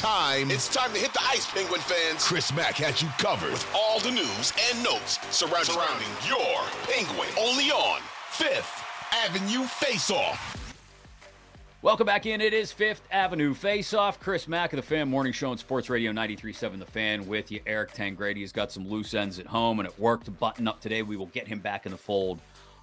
time. It's time to hit the ice, Penguin fans. Chris Mack has you covered with all the news and notes surrounding, surrounding your Penguin. Only on Fifth Avenue Face Off. Welcome back in. It is Fifth Avenue Face Off. Chris Mack of the Fan Morning Show on Sports Radio 93.7 The Fan with you. Eric Tangradi has got some loose ends at home and at work to button up today. We will get him back in the fold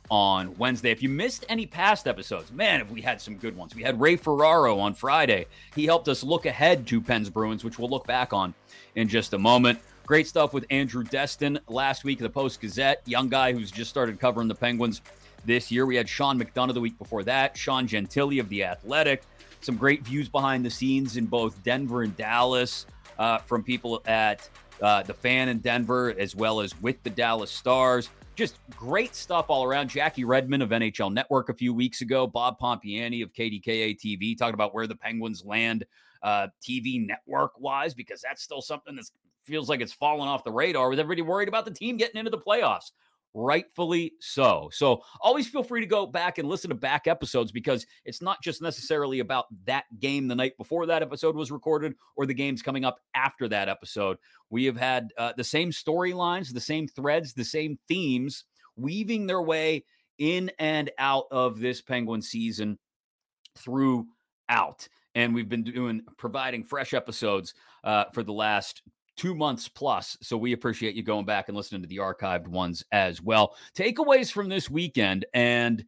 on Wednesday. If you missed any past episodes, man, if we had some good ones. We had Ray Ferraro on Friday. He helped us look ahead to Pens Bruins, which we'll look back on in just a moment. Great stuff with Andrew Destin last week the Post Gazette, young guy who's just started covering the Penguins this year. We had Sean McDonough the week before that, Sean Gentille of The Athletic. Some great views behind the scenes in both Denver and Dallas uh, from people at uh, the fan in Denver, as well as with the Dallas Stars. Just great stuff all around. Jackie Redmond of NHL Network a few weeks ago, Bob Pompeani of KDKA TV talking about where the Penguins land uh, TV network wise, because that's still something that feels like it's fallen off the radar with everybody worried about the team getting into the playoffs rightfully so. So always feel free to go back and listen to back episodes because it's not just necessarily about that game the night before that episode was recorded or the games coming up after that episode. We have had uh, the same storylines, the same threads, the same themes weaving their way in and out of this Penguin season throughout. And we've been doing providing fresh episodes uh, for the last two months plus. So we appreciate you going back and listening to the archived ones as well. Takeaways from this weekend and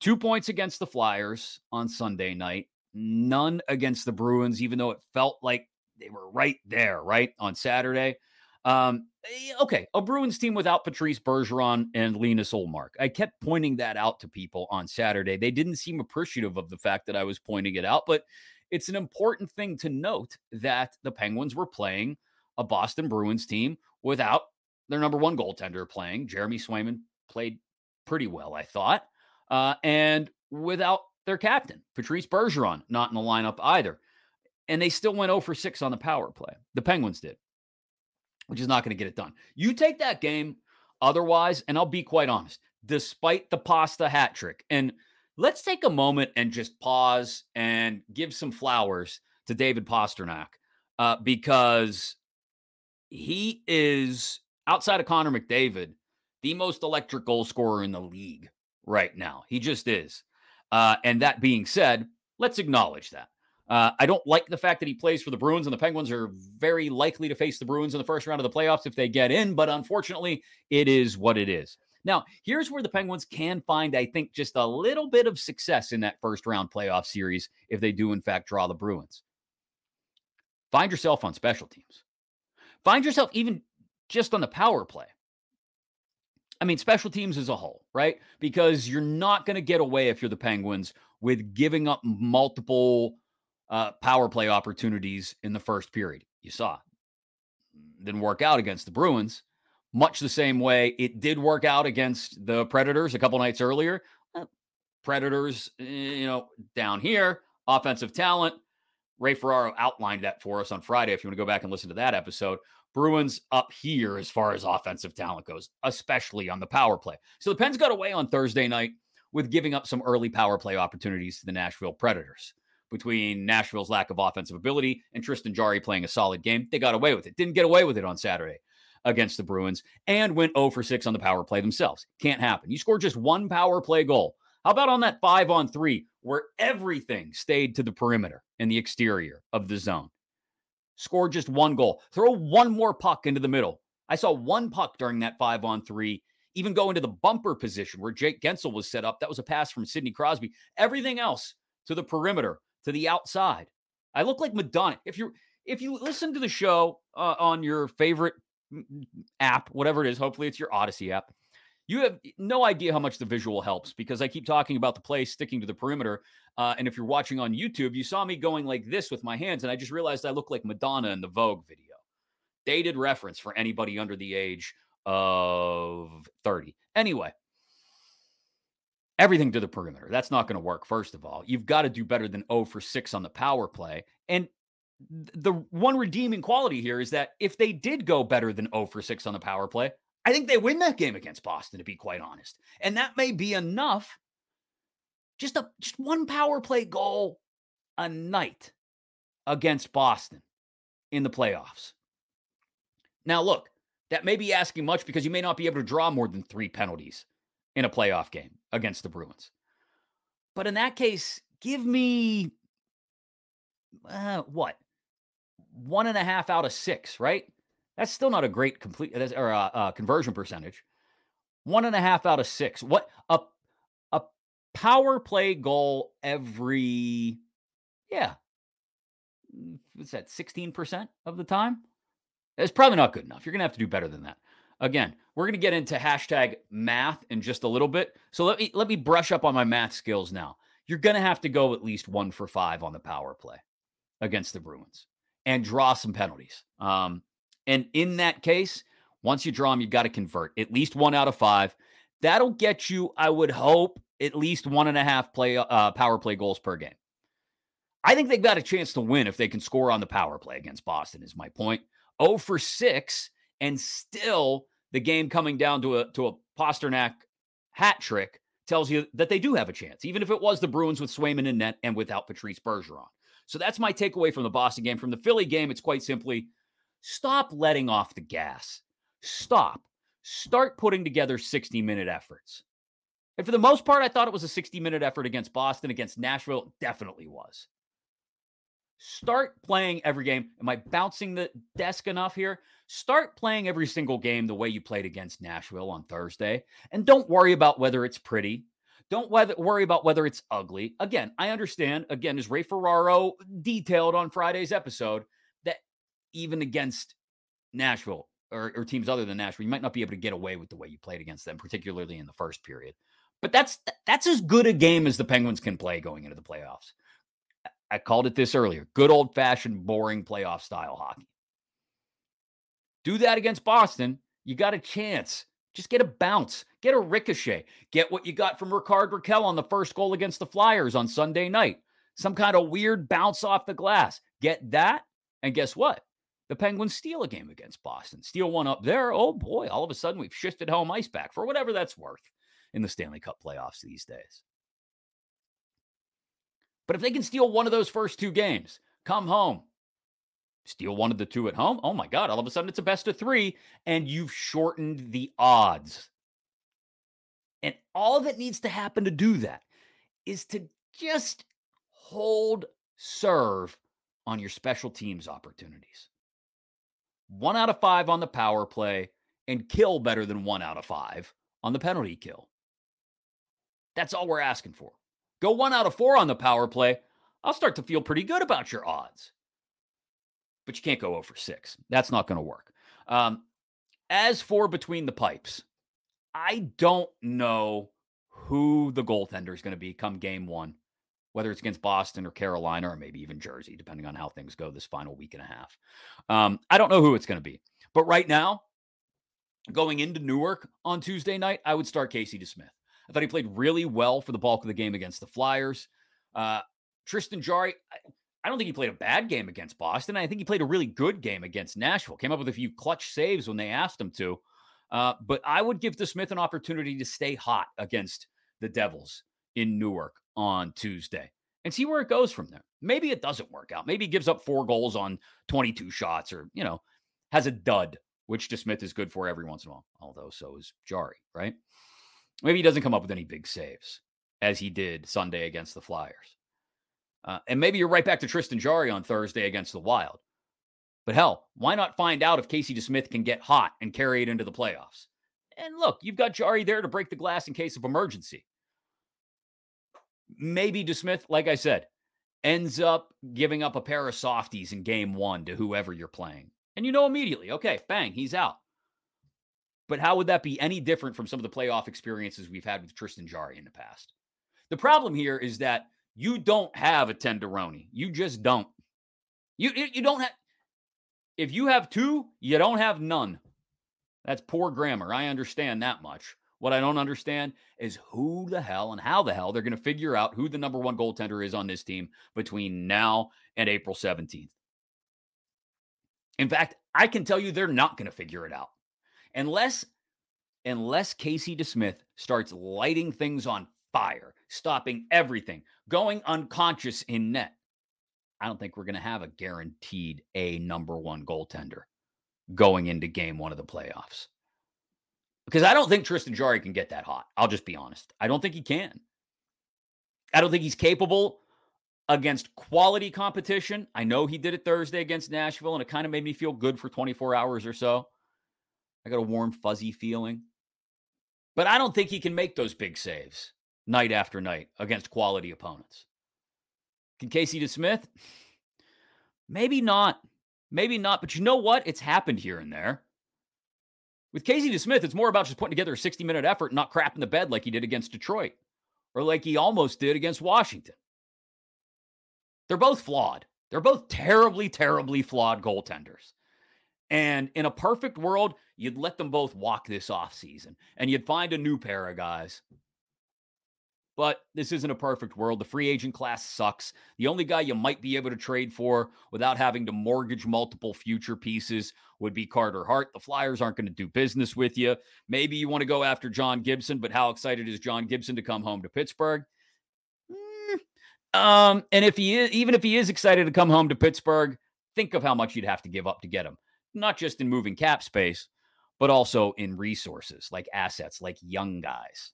two points against the Flyers on Sunday night, none against the Bruins, even though it felt like they were right there, right on Saturday. Um, eh, okay, a Bruins team without Patrice Bergeron and Linus Ullmark. I kept pointing that out to people on Saturday. They didn't seem appreciative of the fact that I was pointing it out, but it's an important thing to note that the Penguins were playing – a Boston Bruins team without their number one goaltender playing. Jeremy Swayman played pretty well, I thought, uh, and without their captain, Patrice Bergeron, not in the lineup either. And they still went 0 for 6 on the power play. The Penguins did, which is not going to get it done. You take that game otherwise, and I'll be quite honest, despite the pasta hat trick, and let's take a moment and just pause and give some flowers to David Pastrnak uh, because he is outside of Connor McDavid, the most electric goal scorer in the league right now. He just is. Uh, and that being said, let's acknowledge that. Uh, I don't like the fact that he plays for the Bruins, and the Penguins are very likely to face the Bruins in the first round of the playoffs if they get in. But unfortunately, it is what it is. Now, here's where the Penguins can find, I think, just a little bit of success in that first round playoff series if they do, in fact, draw the Bruins. Find yourself on special teams. Find yourself even just on the power play. I mean, special teams as a whole, right? Because you're not going to get away if you're the Penguins with giving up multiple uh, power play opportunities in the first period. You saw didn't work out against the Bruins, much the same way it did work out against the Predators a couple nights earlier. Uh, Predators, eh, you know, down here, offensive talent, Ray Ferraro outlined that for us on Friday. If you want to go back and listen to that episode, Bruins up here as far as offensive talent goes, especially on the power play. So the Pens got away on Thursday night with giving up some early power play opportunities to the Nashville Predators. Between Nashville's lack of offensive ability and Tristan Jarry playing a solid game, they got away with it. Didn't get away with it on Saturday against the Bruins and went 0 for 6 on the power play themselves. Can't happen. You score just one power play goal how about on that five on three where everything stayed to the perimeter and the exterior of the zone? Score just one goal. Throw one more puck into the middle. I saw one puck during that five on three, even go into the bumper position where Jake Guentzel was set up. That was a pass from Sidney Crosby. Everything else to the perimeter, to the outside. I look like Madonna. If you if you listen to the show uh, on your favorite app, whatever it is, hopefully it's your Audacy app you have no idea how much the visual helps because I keep talking about the play sticking to the perimeter. Uh, and if you're watching on YouTube, you saw me going like this with my hands, and I just realized I look like Madonna in the Vogue video. Dated reference for anybody under the age of 30. Anyway, everything to the perimeter. That's not going to work, first of all. You've got to do better than 0 for 6 on the power play. And the one redeeming quality here is that if they did go better than 0 for 6 on the power play, I think they win that game against Boston, to be quite honest. And that may be enough. Just a just one power play goal a night against Boston in the playoffs. Now, look, that may be asking much because you may not be able to draw more than three penalties in a playoff game against the Bruins. But in that case, give me uh, what one and a half out of six, right? That's still not a great complete or uh, uh, conversion percentage. One and a half out of six. What a a power play goal every yeah. What's that? Sixteen percent of the time. It's probably not good enough. You're gonna have to do better than that. Again, we're gonna get into hashtag math in just a little bit. So let me let me brush up on my math skills now. You're gonna have to go at least one for five on the power play against the Bruins and draw some penalties. Um, and in that case, once you draw them, you've got to convert at least one out of five. That'll get you, I would hope, at least one and a half play uh, power play goals per game. I think they've got a chance to win if they can score on the power play against Boston. Is my point. 0 for six, and still the game coming down to a to a Pastrnak hat trick tells you that they do have a chance, even if it was the Bruins with Swayman in net and without Patrice Bergeron. So that's my takeaway from the Boston game. From the Philly game, it's quite simply stop letting off the gas. Stop. Start putting together 60 minute efforts. And for the most part, I thought it was a 60 minute effort against Boston, against Nashville. It definitely was. Start playing every game. Am I bouncing the desk enough here? Start playing every single game the way you played against Nashville on Thursday. And don't worry about whether it's pretty. Don't worry about whether it's ugly. Again, I understand, again, as Ray Ferraro detailed on Friday's episode, even against Nashville or, or, teams other than Nashville, you might not be able to get away with the way you played against them, particularly in the first period. But that's that's as good a game as the Penguins can play going into the playoffs. I called it this earlier. Good old fashioned, boring playoff style hockey. Do that against Boston, you got a chance. Just get a bounce, get a ricochet, get what you got from Rickard Rakell on the first goal against the Flyers on Sunday night. Some kind of weird bounce off the glass. Get that, and guess what? The Penguins steal a game against Boston, steal one up there. Oh boy, all of a sudden we've shifted home ice back for whatever that's worth in the Stanley Cup playoffs these days. But if they can steal one of those first two games, come home, steal one of the two at home. Oh my God, all of a sudden it's a best of three, and you've shortened the odds. And all that needs to happen to do that is to just hold serve on your special teams opportunities. One out of five on the power play and kill better than one out of five on the penalty kill. That's all we're asking for. Go one out of four on the power play. I'll start to feel pretty good about your odds but you can't go over six. That's not going to work. Um, as for between the pipes, I don't know who the goaltender is going to be come game one, whether it's against Boston or Carolina or maybe even Jersey, depending on how things go this final week and a half. Um, I don't know who it's going to be. But right now, going into Newark on Tuesday night, I would start Casey DeSmith. I thought he played really well for the bulk of the game against the Flyers. Uh, Tristan Jarry, I don't think he played a bad game against Boston. I think he played a really good game against Nashville. Came up with a few clutch saves when they asked him to. Uh, but I would give DeSmith an opportunity to stay hot against the Devils in Newark on Tuesday and see where it goes from there. Maybe it doesn't work out. Maybe he gives up four goals on 22 shots or, you know, has a dud, which DeSmith is good for every once in a while, although so is Jarry, right? Maybe he doesn't come up with any big saves as he did Sunday against the Flyers. Uh, and maybe you're right back to Tristan Jarry on Thursday against the Wild. But hell, why not find out if Casey DeSmith can get hot and carry it into the playoffs? And look, you've got Jarry there to break the glass in case of emergency. Maybe DeSmith, like I said, ends up giving up a pair of softies in game one to whoever you're playing. And you know immediately, okay, bang, he's out. But how would that be any different from some of the playoff experiences we've had with Tristan Jarry in the past? The problem here is that you don't have a tenderoni. You just don't. You you don't have. If you have two, you don't have none. That's poor grammar. I understand that much. What I don't understand is who the hell and how the hell they're going to figure out who the number one goaltender is on this team between now and April 17th. In fact, I can tell you they're not going to figure it out unless unless Casey DeSmith starts lighting things on fire, stopping everything, going unconscious in net. I don't think we're going to have a guaranteed a number one goaltender going into game one of the playoffs. Because I don't think Tristan Jarry can get that hot. I'll just be honest. I don't think he can. I don't think he's capable against quality competition. I know he did it Thursday against Nashville, and it kind of made me feel good for 24 hours or so. I got a warm, fuzzy feeling. But I don't think he can make those big saves night after night against quality opponents. Can Casey DeSmith? Maybe not. Maybe not. But you know what? It's happened here and there. With Casey DeSmith, it's more about just putting together a 60 minute effort and not crapping the bed like he did against Detroit or like he almost did against Washington. They're both flawed. They're both terribly, terribly flawed goaltenders. And in a perfect world, you'd let them both walk this off season and you'd find a new pair of guys but this isn't a perfect world. The free agent class sucks. The only guy you might be able to trade for without having to mortgage multiple future pieces would be Carter Hart. The Flyers aren't going to do business with you. Maybe you want to go after John Gibson, but how excited is John Gibson to come home to Pittsburgh? Mm. Um, and if he is, even if he is excited to come home to Pittsburgh, think of how much you'd have to give up to get him. Not just in moving cap space, but also in resources like assets, like young guys.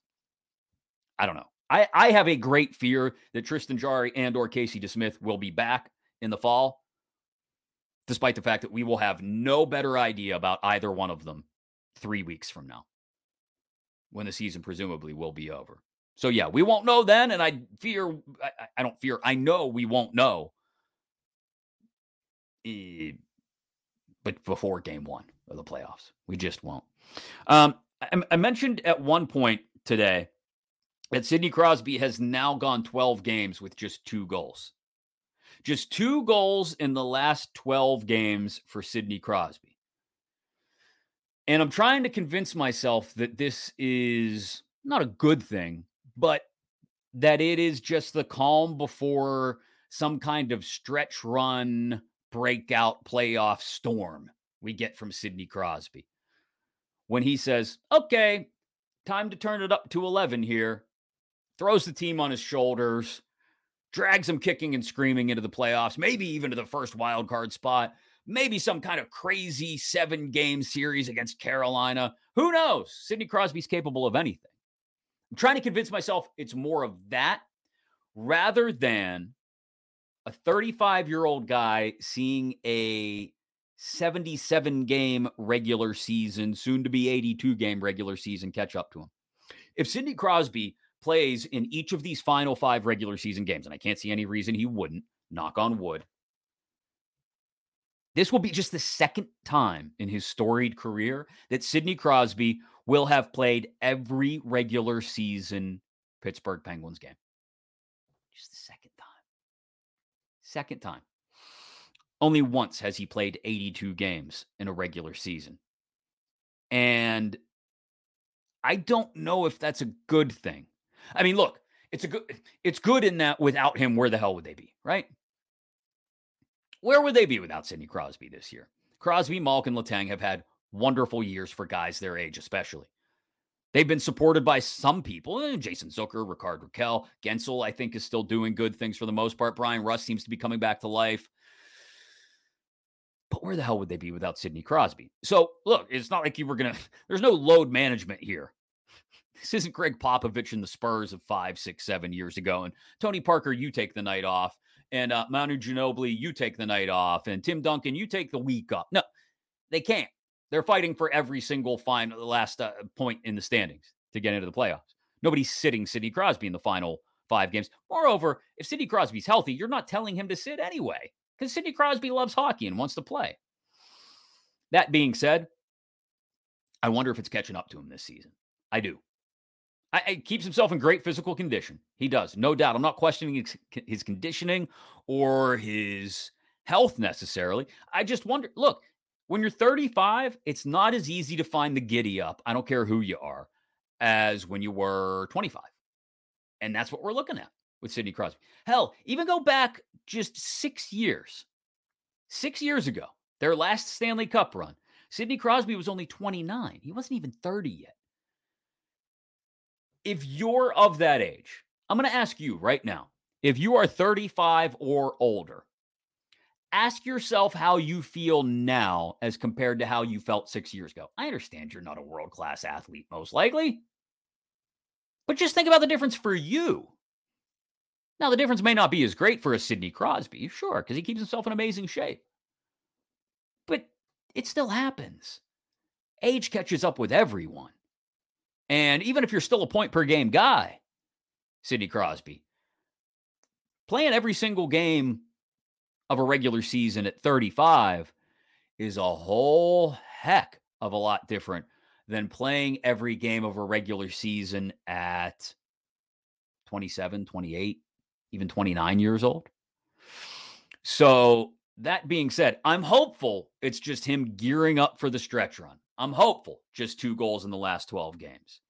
I don't know. I, I have a great fear that Tristan Jarry and or Casey DeSmith will be back in the fall, despite the fact that we will have no better idea about either one of them three weeks from now, when the season presumably will be over. So yeah, we won't know then, and I fear I, I don't fear I know we won't know, but before game one of the playoffs, we just won't. Um, I, I mentioned at one point today that Sidney Crosby has now gone 12 games with just two goals. Just two goals in the last 12 games for Sidney Crosby. And I'm trying to convince myself that this is not a good thing, but that it is just the calm before some kind of stretch run, breakout playoff storm we get from Sidney Crosby. When he says, okay, time to turn it up to 11 here throws the team on his shoulders, drags them kicking and screaming into the playoffs, maybe even to the first wild card spot, maybe some kind of crazy seven game series against Carolina. Who knows? Sidney Crosby's capable of anything. I'm trying to convince myself it's more of that rather than a 35 year old guy seeing a 77 game regular season, soon to be 82 game regular season catch up to him. If Sidney Crosby plays in each of these final five regular season games, and I can't see any reason he wouldn't, knock on wood. This will be just the second time in his storied career that Sidney Crosby will have played every regular season Pittsburgh Penguins game. Just the second time. Second time. Only once has he played 82 games in a regular season. And I don't know if that's a good thing. I mean, look, it's a good it's good in that without him, where the hell would they be, right? Where would they be without Sidney Crosby this year? Crosby, Malkin, Letang have had wonderful years for guys their age, especially. They've been supported by some people. Eh, Jason Zucker, Rickard Rakell, Guentzel, I think, is still doing good things for the most part. Bryan Rust seems to be coming back to life. But where the hell would they be without Sidney Crosby? So, look, it's not like you were going to, there's no load management here. This isn't Gregg Popovich and the Spurs of five, six, seven years ago. And Tony Parker, you take the night off. And uh, Manu Ginobili, you take the night off. And Tim Duncan, you take the week off. No, they can't. They're fighting for every single final last uh, point in the standings to get into the playoffs. Nobody's sitting Sidney Crosby in the final five games. Moreover, if Sidney Crosby's healthy, you're not telling him to sit anyway because Sidney Crosby loves hockey and wants to play. That being said, I wonder if it's catching up to him this season. I do. I, I, keeps himself in great physical condition. He does, no doubt. I'm not questioning his, his conditioning or his health necessarily. I just wonder look, when you're 35, it's not as easy to find the giddy up. I don't care who you are, as when you were 25. And that's what we're looking at with Sidney Crosby. Hell, even go back just six years. Six years ago, their last Stanley Cup run, Sidney Crosby was only 29. He wasn't even 30 yet if you're of that age, I'm going to ask you right now if you are 35 or older, ask yourself how you feel now as compared to how you felt six years ago. I understand you're not a world class athlete, most likely, but just think about the difference for you. Now, the difference may not be as great for a Sidney Crosby, sure, because he keeps himself in amazing shape. But it still happens. Age catches up with everyone. And even if you're still a point per game guy, Sidney Crosby, playing every single game of a regular season at 35 is a whole heck of a lot different than playing every game of a regular season at 27, 28, even 29 years old. So, that being said, I'm hopeful it's just him gearing up for the stretch run. I'm hopeful just two goals in the last 12 games.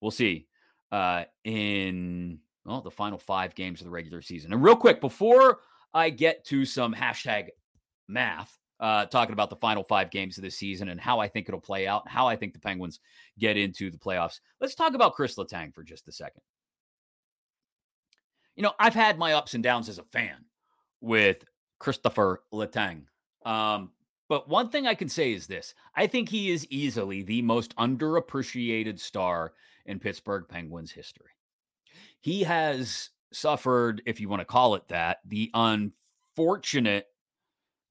We'll see uh, in well, the final five games of the regular season. And real quick, before I get to some hashtag math, uh, talking about the final five games of the season and how I think it'll play out, how I think the Penguins get into the playoffs, let's talk about Chris Letang for just a second. You know, I've had my ups and downs as a fan with Christopher Letang. Um, but one thing I can say is this I think he is easily the most underappreciated star in Pittsburgh Penguins history. He has suffered, if you want to call it that, the unfortunate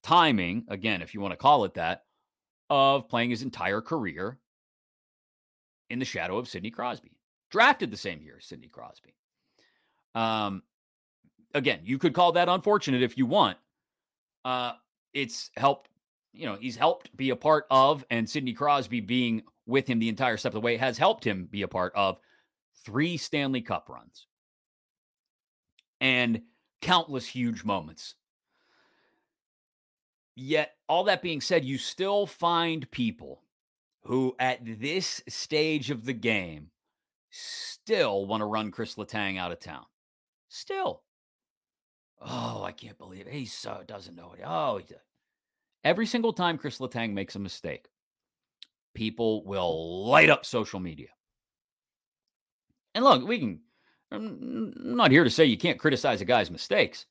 timing, again, if you want to call it that, of playing his entire career in the shadow of Sidney Crosby. Drafted the same year as Sidney Crosby. Um, again, you could call that unfortunate if you want. Uh, it's helped, you know, he's helped be a part of, and Sidney Crosby being with him the entire step of the way has helped him be a part of three Stanley Cup runs and countless huge moments. Yet, all that being said, you still find people who, at this stage of the game, still want to run Chris Letang out of town. Still. Oh, I can't believe it. He so doesn't know it. Oh, he every single time Chris Letang makes a mistake, people will light up social media. And look, we can, I'm not here to say you can't criticize a guy's mistakes,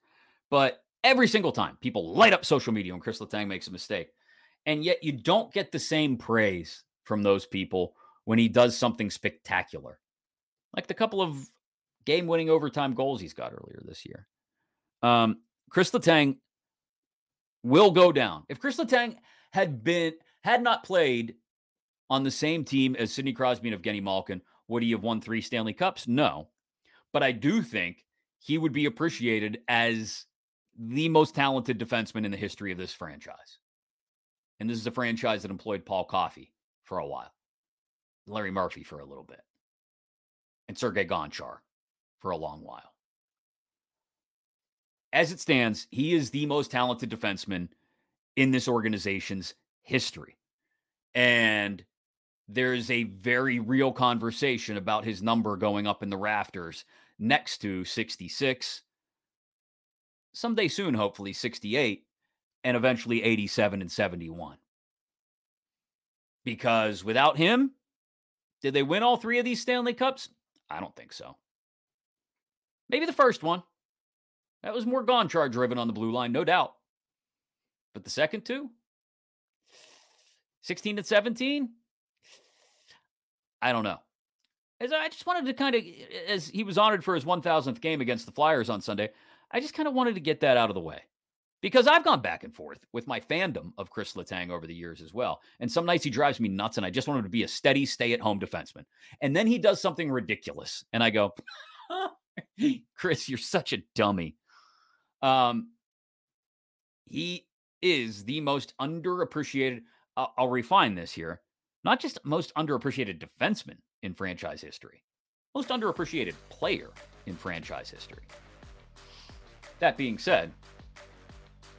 but every single time people light up social media when Chris Letang makes a mistake. And yet you don't get the same praise from those people when he does something spectacular, like the couple of game winning overtime goals he's got earlier this year. Um, Chris Letang will go down. If Chris Letang had been, had not played on the same team as Sidney Crosby and Evgeny Malkin, would he have won three Stanley Cups? No. But I do think he would be appreciated as the most talented defenseman in the history of this franchise. And this is a franchise that employed Paul Coffey for a while, Larry Murphy for a little bit, and Sergei Gonchar for a long while. As it stands, he is the most talented defenseman in this organization's history. And there's a very real conversation about his number going up in the rafters next to 66, someday soon, hopefully 68, and eventually 87 and 71. Because without him, did they win all three of these Stanley Cups? I don't think so. Maybe the first one. That was more Gonchar driven on the blue line, no doubt. But the second two, 16 and 17, I don't know. As I just wanted to kind of, as he was honored for his 1000th game against the Flyers on Sunday, I just kind of wanted to get that out of the way because I've gone back and forth with my fandom of Chris Letang over the years as well. And some nights he drives me nuts, and I just want him to be a steady, stay at home defenseman. And then he does something ridiculous, and I go, Chris, you're such a dummy. Um, he is the most underappreciated. I'll, I'll refine this here not just most underappreciated defenseman in franchise history, most underappreciated player in franchise history. That being said,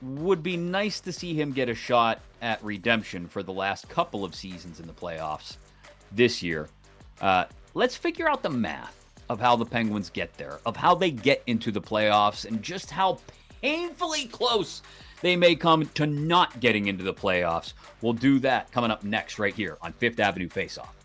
would be nice to see him get a shot at redemption for the last couple of seasons in the playoffs this year. Uh, let's figure out the math of how the Penguins get there, of how they get into the playoffs, and just how painfully close they may come to not getting into the playoffs. We'll do that coming up next, right here on Fifth Avenue Face Off.